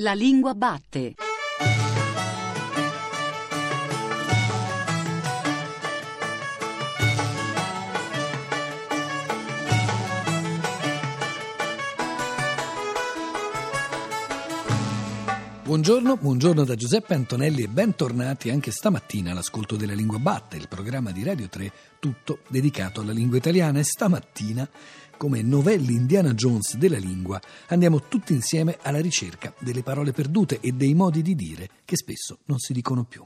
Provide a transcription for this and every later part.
La lingua batte. Buongiorno, buongiorno da Giuseppe Antonelli e bentornati anche stamattina all'ascolto della Lingua Batte, il programma di Radio 3 tutto dedicato alla lingua italiana e stamattina, come novelli Indiana Jones della lingua, andiamo tutti insieme alla ricerca delle parole perdute e dei modi di dire che spesso non si dicono più.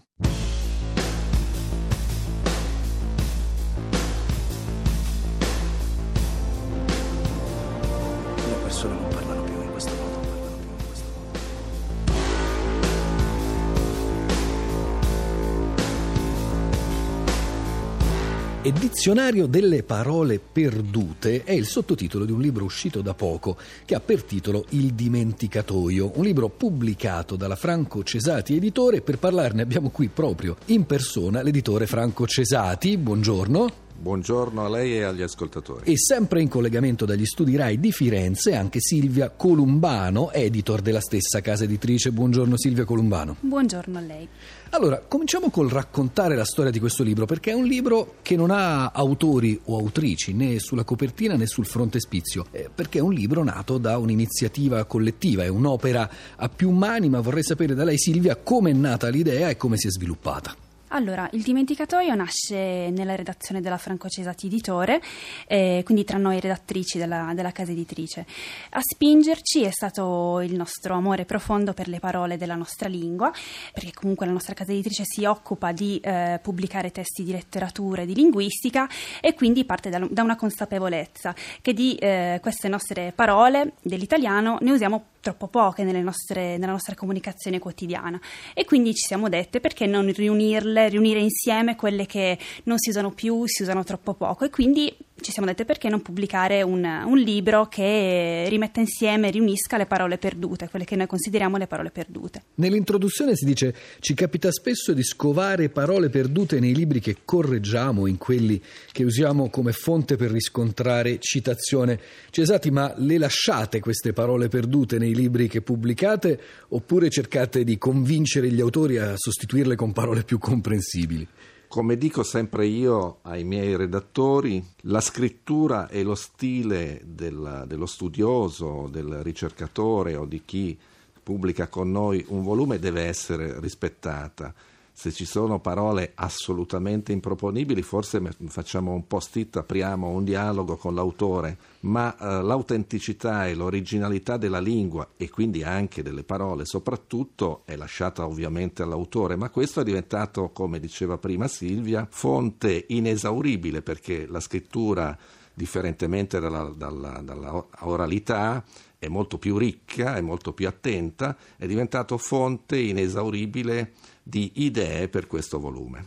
E Dizionario delle parole perdute è il sottotitolo di un libro uscito da poco che ha per titolo Il dimenticatoio, un libro pubblicato dalla Franco Cesati Editore. Per parlarne abbiamo qui proprio in persona l'editore Franco Cesati. Buongiorno. Buongiorno a lei e agli ascoltatori. E sempre in collegamento dagli studi RAI di Firenze anche Silvia Columbano, editor della stessa casa editrice. Buongiorno Silvia Columbano. Buongiorno a lei. Allora, cominciamo col raccontare la storia di questo libro, perché è un libro che non ha autori o autrici né sulla copertina né sul frontespizio, eh, perché è un libro nato da un'iniziativa collettiva, è un'opera a più mani, ma vorrei sapere da lei Silvia come è nata l'idea e come si è sviluppata. Allora, il dimenticatoio nasce nella redazione della Franco Cesati Editore, eh, quindi tra noi redattrici della, della, casa editrice. A spingerci è stato il nostro amore profondo per le parole della nostra lingua, perché comunque la nostra casa editrice si occupa di eh, pubblicare testi di letteratura e di linguistica e quindi parte da, da una consapevolezza che di eh, queste nostre parole dell'italiano ne usiamo troppo poche nostre, nella nostra comunicazione quotidiana. E quindi ci siamo dette perché non riunirle, riunire insieme quelle che non si usano più, si usano troppo poco. E quindi ci siamo dette perché non pubblicare un, un libro che rimetta insieme, riunisca le parole perdute, quelle che noi consideriamo le parole perdute. Nell'introduzione si dice ci capita spesso di scovare parole perdute nei libri che correggiamo, in quelli che usiamo come fonte per riscontrare citazione. Cesati, ma le lasciate queste parole perdute nei libri che pubblicate oppure cercate di convincere gli autori a sostituirle con parole più comprensibili? Come dico sempre io ai miei redattori, la scrittura e lo stile del, dello studioso, del ricercatore o di chi pubblica con noi un volume deve essere rispettata. Se ci sono parole assolutamente improponibili, forse facciamo un post-it, apriamo un dialogo con l'autore, ma eh, l'autenticità e l'originalità della lingua e quindi anche delle parole soprattutto è lasciata ovviamente all'autore, ma questo è diventato, come diceva prima Silvia, fonte inesauribile perché la scrittura, differentemente dalla, dalla, dalla oralità, è molto più ricca, è molto più attenta, è diventato fonte inesauribile di idee per questo volume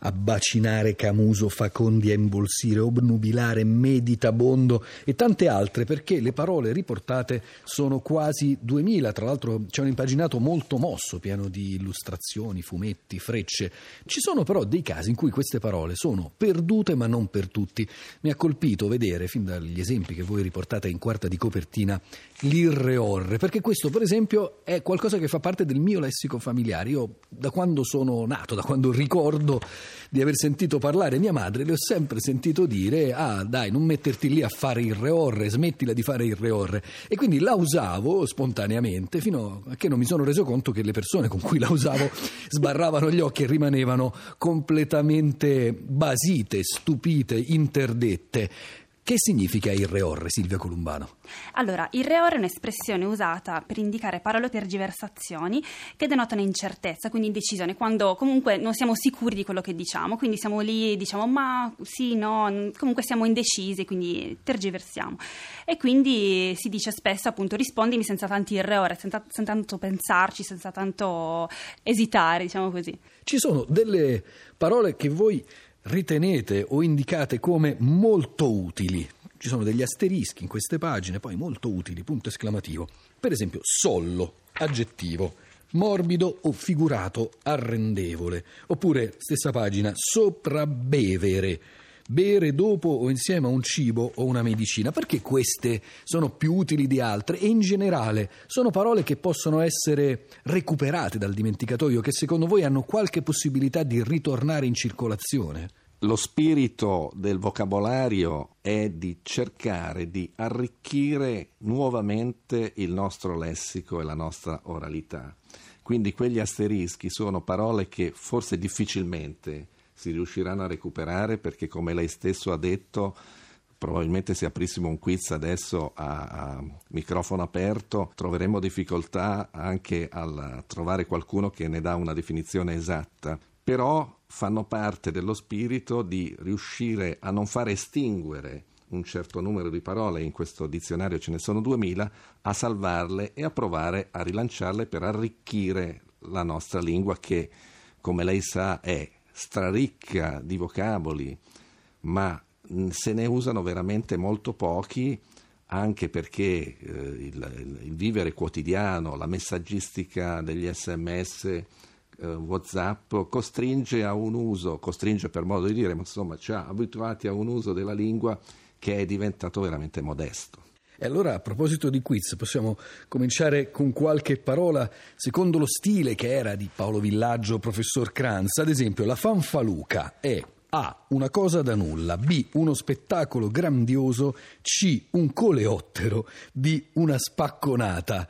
abbacinare Camuso, Facondi a imbolsire, obnubilare, meditabondo e tante altre, perché le parole riportate sono quasi 2000. Tra l'altro c'è un impaginato molto mosso, pieno di illustrazioni, fumetti, frecce. Ci sono però dei casi in cui queste parole sono perdute, ma non per tutti. Mi ha colpito vedere, fin dagli esempi che voi riportate in quarta di copertina, l'irreorre, perché questo, per esempio, è qualcosa che fa parte del mio lessico familiare. Io, da quando sono nato, da quando ricordo di aver sentito parlare mia madre, le ho sempre sentito dire: Ah, dai, non metterti lì a fare il reorre, smettila di fare il reorre. E quindi la usavo spontaneamente fino a che non mi sono reso conto che le persone con cui la usavo sbarravano gli occhi e rimanevano completamente basite, stupite, interdette. Che significa il reorre, Silvia Columbano? Allora, il reorre è un'espressione usata per indicare parole o tergiversazioni che denotano incertezza, quindi indecisione, quando comunque non siamo sicuri di quello che diciamo, quindi siamo lì e diciamo ma sì, no, comunque siamo indecisi, quindi tergiversiamo. E quindi si dice spesso appunto rispondimi senza tanti irreore, senza, senza tanto pensarci, senza tanto esitare, diciamo così. Ci sono delle parole che voi ritenete o indicate come molto utili. Ci sono degli asterischi in queste pagine, poi molto utili, punto esclamativo. Per esempio, sollo, aggettivo, morbido o figurato, arrendevole. Oppure, stessa pagina, soprabbevere, bere dopo o insieme a un cibo o una medicina, perché queste sono più utili di altre e in generale sono parole che possono essere recuperate dal dimenticatoio, che secondo voi hanno qualche possibilità di ritornare in circolazione? Lo spirito del vocabolario è di cercare di arricchire nuovamente il nostro lessico e la nostra oralità. Quindi quegli asterischi sono parole che forse difficilmente si riusciranno a recuperare perché come lei stesso ha detto probabilmente se aprissimo un quiz adesso a, a, microfono aperto troveremmo difficoltà anche a trovare qualcuno che ne dà una definizione esatta. Però fanno parte dello spirito di riuscire a non far estinguere un certo numero di parole, in questo dizionario ce ne sono 2000, a salvarle e a provare a rilanciarle per arricchire la nostra lingua che, come lei sa, è straricca di vocaboli, ma se ne usano veramente molto pochi anche perché eh, il, il, vivere quotidiano, la messaggistica degli sms, eh, WhatsApp costringe a un uso, costringe per modo di dire, ma insomma ci ha abituati a un uso della lingua che è diventato veramente modesto. E allora a proposito di quiz possiamo cominciare con qualche parola secondo lo stile che era di Paolo Villaggio, professor Kranz. Ad esempio la fanfaluca è a. Una cosa da nulla. B. Uno spettacolo grandioso. C. Un coleottero. D. Una spacconata.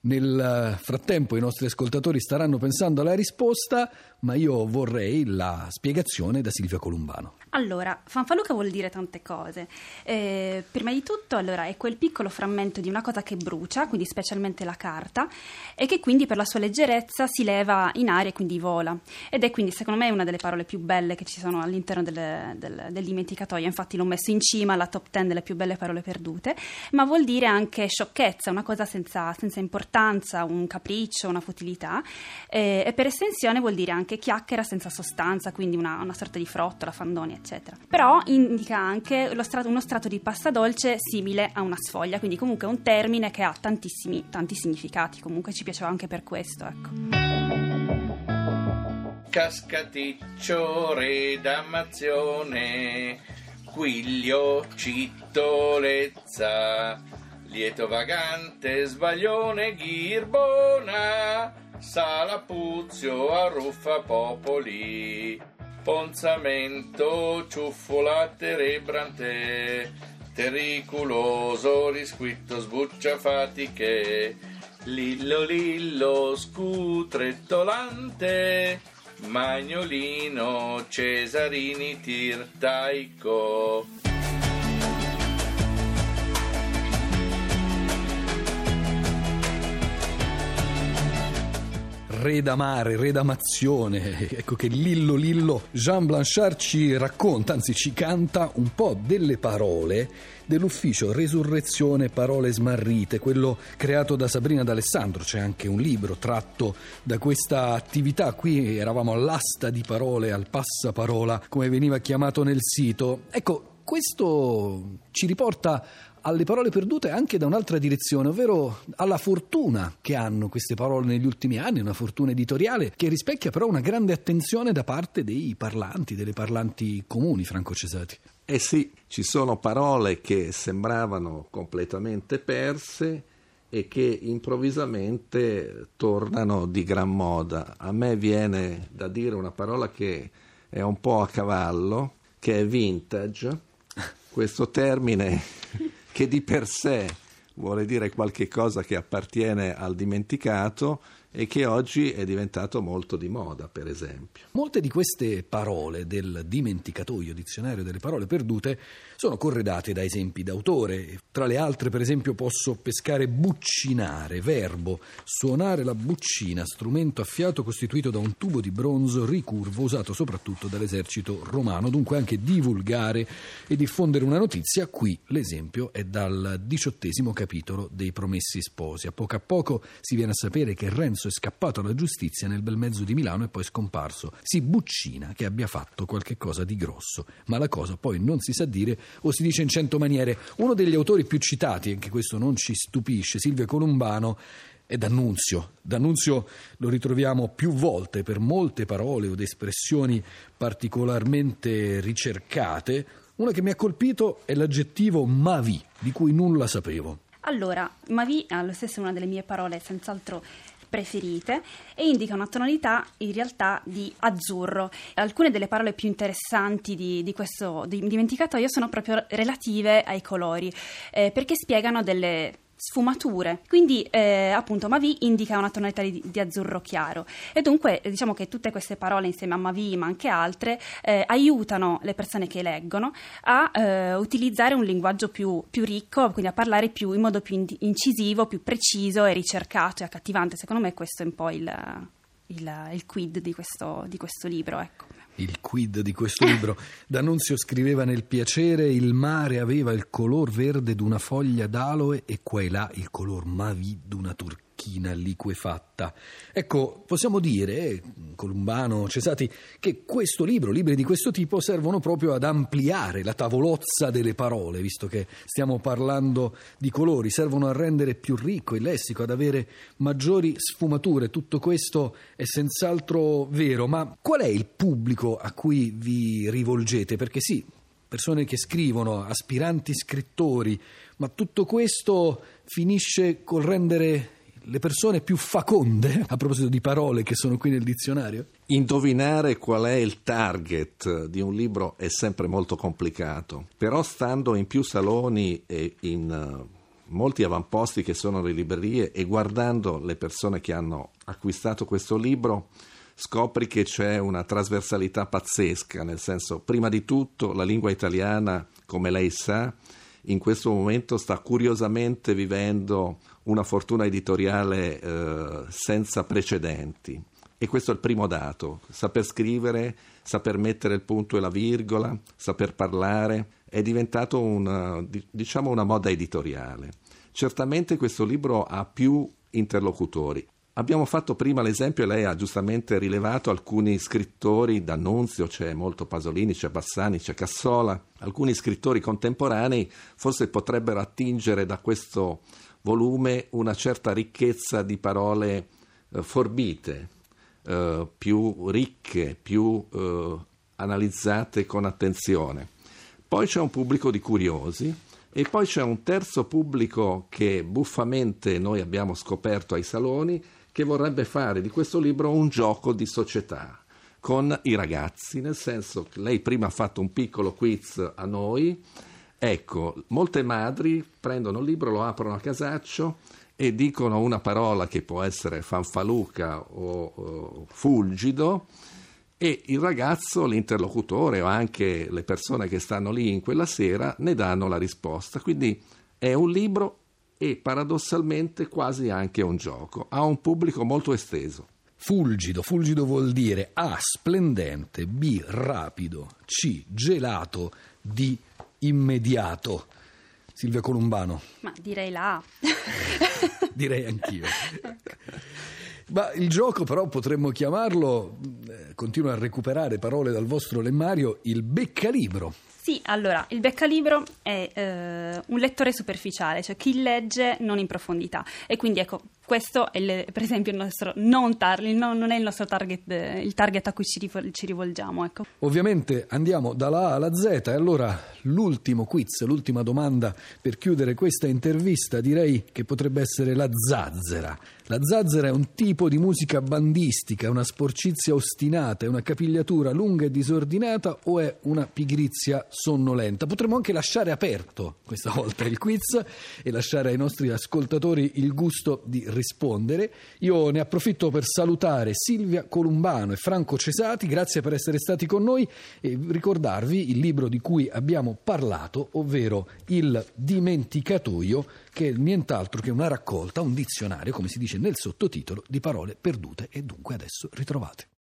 Nel frattempo i nostri ascoltatori staranno pensando alla risposta, ma io vorrei la spiegazione da Silvia Columbano. Allora, fanfaluca vuol dire tante cose. Eh, prima di tutto, allora, è quel piccolo frammento di una cosa che brucia, quindi specialmente la carta, e che quindi per la sua leggerezza si leva in aria e quindi vola. Ed è quindi, secondo me, una delle parole più belle che ci sono all'interno del, del, del dimenticatoio. Infatti l'ho messo in cima alla top 10 delle più belle parole perdute, ma vuol dire anche sciocchezza, una cosa senza, senza importanza, un capriccio, una futilità. Eh, e per estensione vuol dire anche chiacchiera senza sostanza, quindi una, una sorta di frottola, fandoni, eccetera. Però indica anche strato, uno strato di pasta dolce simile a una sfoglia, quindi comunque è un termine che ha tantissimi, tanti significati, comunque ci piaceva anche per questo, ecco. Cascaticcio, redamazione, quiglio, cittolezza, lieto vagante, sbaglione, ghirbona, salapuzio, arruffa popoli. Ponzamento, ciuffola terebrante, terriculoso, risquitto, sbuccia fatiche, lillo lillo, scutrettolante, magnolino, cesarini, tirtaico. Redamare, redamazione. Ecco che Lillo Lillo Jean Blanchard ci racconta, anzi ci canta un po' delle parole dell'ufficio Resurrezione Parole Smarrite, quello creato da Sabrina D'Alessandro. C'è anche un libro tratto da questa attività. Qui eravamo all'asta di parole, al passaparola, come veniva chiamato nel sito. Ecco, questo ci riporta alle parole perdute anche da un'altra direzione, ovvero alla fortuna che hanno queste parole negli ultimi anni, una fortuna editoriale che rispecchia però una grande attenzione da parte dei parlanti, delle parlanti comuni, Franco Cesati. Eh sì, ci sono parole che sembravano completamente perse e che improvvisamente tornano di gran moda. A me viene da dire una parola che è un po' a cavallo, che è vintage. Questo termine che di per sé vuole dire qualche cosa che appartiene al dimenticato e che oggi è diventato molto di moda, per esempio. Molte di queste parole del dimenticatoio, dizionario delle parole perdute, sono corredate da esempi d'autore. Tra le altre, per esempio, posso pescare buccinare, verbo, suonare la buccina, strumento a fiato costituito da un tubo di bronzo ricurvo usato soprattutto dall'esercito romano, dunque anche divulgare e diffondere una notizia. Qui l'esempio è dal diciottesimo capitolo dei Promessi Sposi. A poco a poco si viene a sapere che Renzo Grasso è scappato alla giustizia nel bel mezzo di Milano e poi scomparso. Si buccina che abbia fatto qualche cosa di grosso, ma la cosa poi non si sa dire o si dice in cento maniere. Uno degli autori più citati, anche questo non ci stupisce, Silvio Columbano, è D'Annunzio. D'Annunzio lo ritroviamo più volte per molte parole o espressioni particolarmente ricercate. Una che mi ha colpito è l'aggettivo mavi, di cui nulla sapevo. Allora, mavi è lo stesso una delle mie parole senz'altro preferite e indica una tonalità in realtà di azzurro. Alcune delle parole più interessanti di, di questo dimenticatoio sono proprio relative ai colori, eh, perché spiegano delle sfumature. Quindi eh, appunto Mavi indica una tonalità di, di, azzurro chiaro e dunque diciamo che tutte queste parole insieme a Mavi ma anche altre eh, aiutano le persone che leggono a eh, utilizzare un linguaggio più, più, ricco, quindi a parlare più, in modo più incisivo, più preciso e ricercato e accattivante. Secondo me questo è un po' il, il, il quid di questo, di questo libro. Ecco il quid di questo libro. D'Annunzio scriveva nel piacere il mare aveva il color verde d'una foglia d'aloe e qua e là il color mavi d'una turchia macchina liquefatta. Ecco, possiamo dire, Columbano, Cesati, che questo libro, libri di questo tipo, servono proprio ad ampliare la tavolozza delle parole, visto che stiamo parlando di colori, servono a rendere più ricco il lessico, ad avere maggiori sfumature. Tutto questo è senz'altro vero, ma qual è il pubblico a cui vi rivolgete? Perché sì, persone che scrivono, aspiranti scrittori, ma tutto questo finisce col rendere le persone più faconde, a proposito di parole che sono qui nel dizionario? Indovinare qual è il target di un libro è sempre molto complicato, però stando in più saloni e in uh, molti avamposti che sono le librerie e guardando le persone che hanno acquistato questo libro, scopri che c'è una trasversalità pazzesca, nel senso, prima di tutto, la lingua italiana, come lei sa, in questo momento sta curiosamente vivendo una fortuna editoriale eh, senza precedenti. E questo è il primo dato, saper scrivere, saper mettere il punto e la virgola, saper parlare, è diventato una, diciamo una moda editoriale. Certamente questo libro ha più interlocutori. Abbiamo fatto prima l'esempio, e lei ha giustamente rilevato alcuni scrittori, D'Annunzio, c'è molto Pasolini, c'è Bassani, c'è Cassola, alcuni scrittori contemporanei forse potrebbero attingere da questo volume una certa ricchezza di parole eh, forbite, eh, più ricche, più eh, analizzate con attenzione. Poi c'è un pubblico di curiosi e poi c'è un terzo pubblico che buffamente noi abbiamo scoperto ai saloni che vorrebbe fare di questo libro un gioco di società con i ragazzi, nel senso che lei prima ha fatto un piccolo quiz a noi Ecco, molte madri prendono il libro, lo aprono a casaccio e dicono una parola che può essere fanfaluca o, o fulgido e il ragazzo, l'interlocutore o anche le persone che stanno lì in quella sera ne danno la risposta. Quindi è un libro e paradossalmente quasi anche un gioco. Ha un pubblico molto esteso. Fulgido, fulgido vuol dire A splendente, B rapido, C gelato, D immediato. Silvia Columbano. Ma direi la direi anch'io. Ma il gioco però potremmo chiamarlo, eh, continuo a recuperare parole dal vostro lemmario, il beccalibro. Sì, allora, il beccalibro è eh, un lettore superficiale, cioè chi legge non in profondità. E quindi ecco, questo è il, per esempio il nostro non, tar- non, non è il nostro target, il target a cui ci, ci rivolgiamo. Ecco. Ovviamente andiamo dalla A alla Z e allora l'ultimo quiz, l'ultima domanda per chiudere questa intervista direi che potrebbe essere la zazzera. La zazzera è un tipo di musica bandistica, una sporcizia ostinata, è una capigliatura lunga e disordinata o è una pigrizia sonnolenta? Potremmo anche lasciare aperto questa volta il quiz e lasciare ai nostri ascoltatori il gusto di rispondere. Io ne approfitto per salutare Silvia Columbano e Franco Cesati, grazie per essere stati con noi e ricordarvi il libro di cui abbiamo parlato, ovvero Il dimenticatoio, che è nient'altro che una raccolta, un dizionario, come si dice nel sottotitolo, di parole perdute e dunque adesso ritrovate.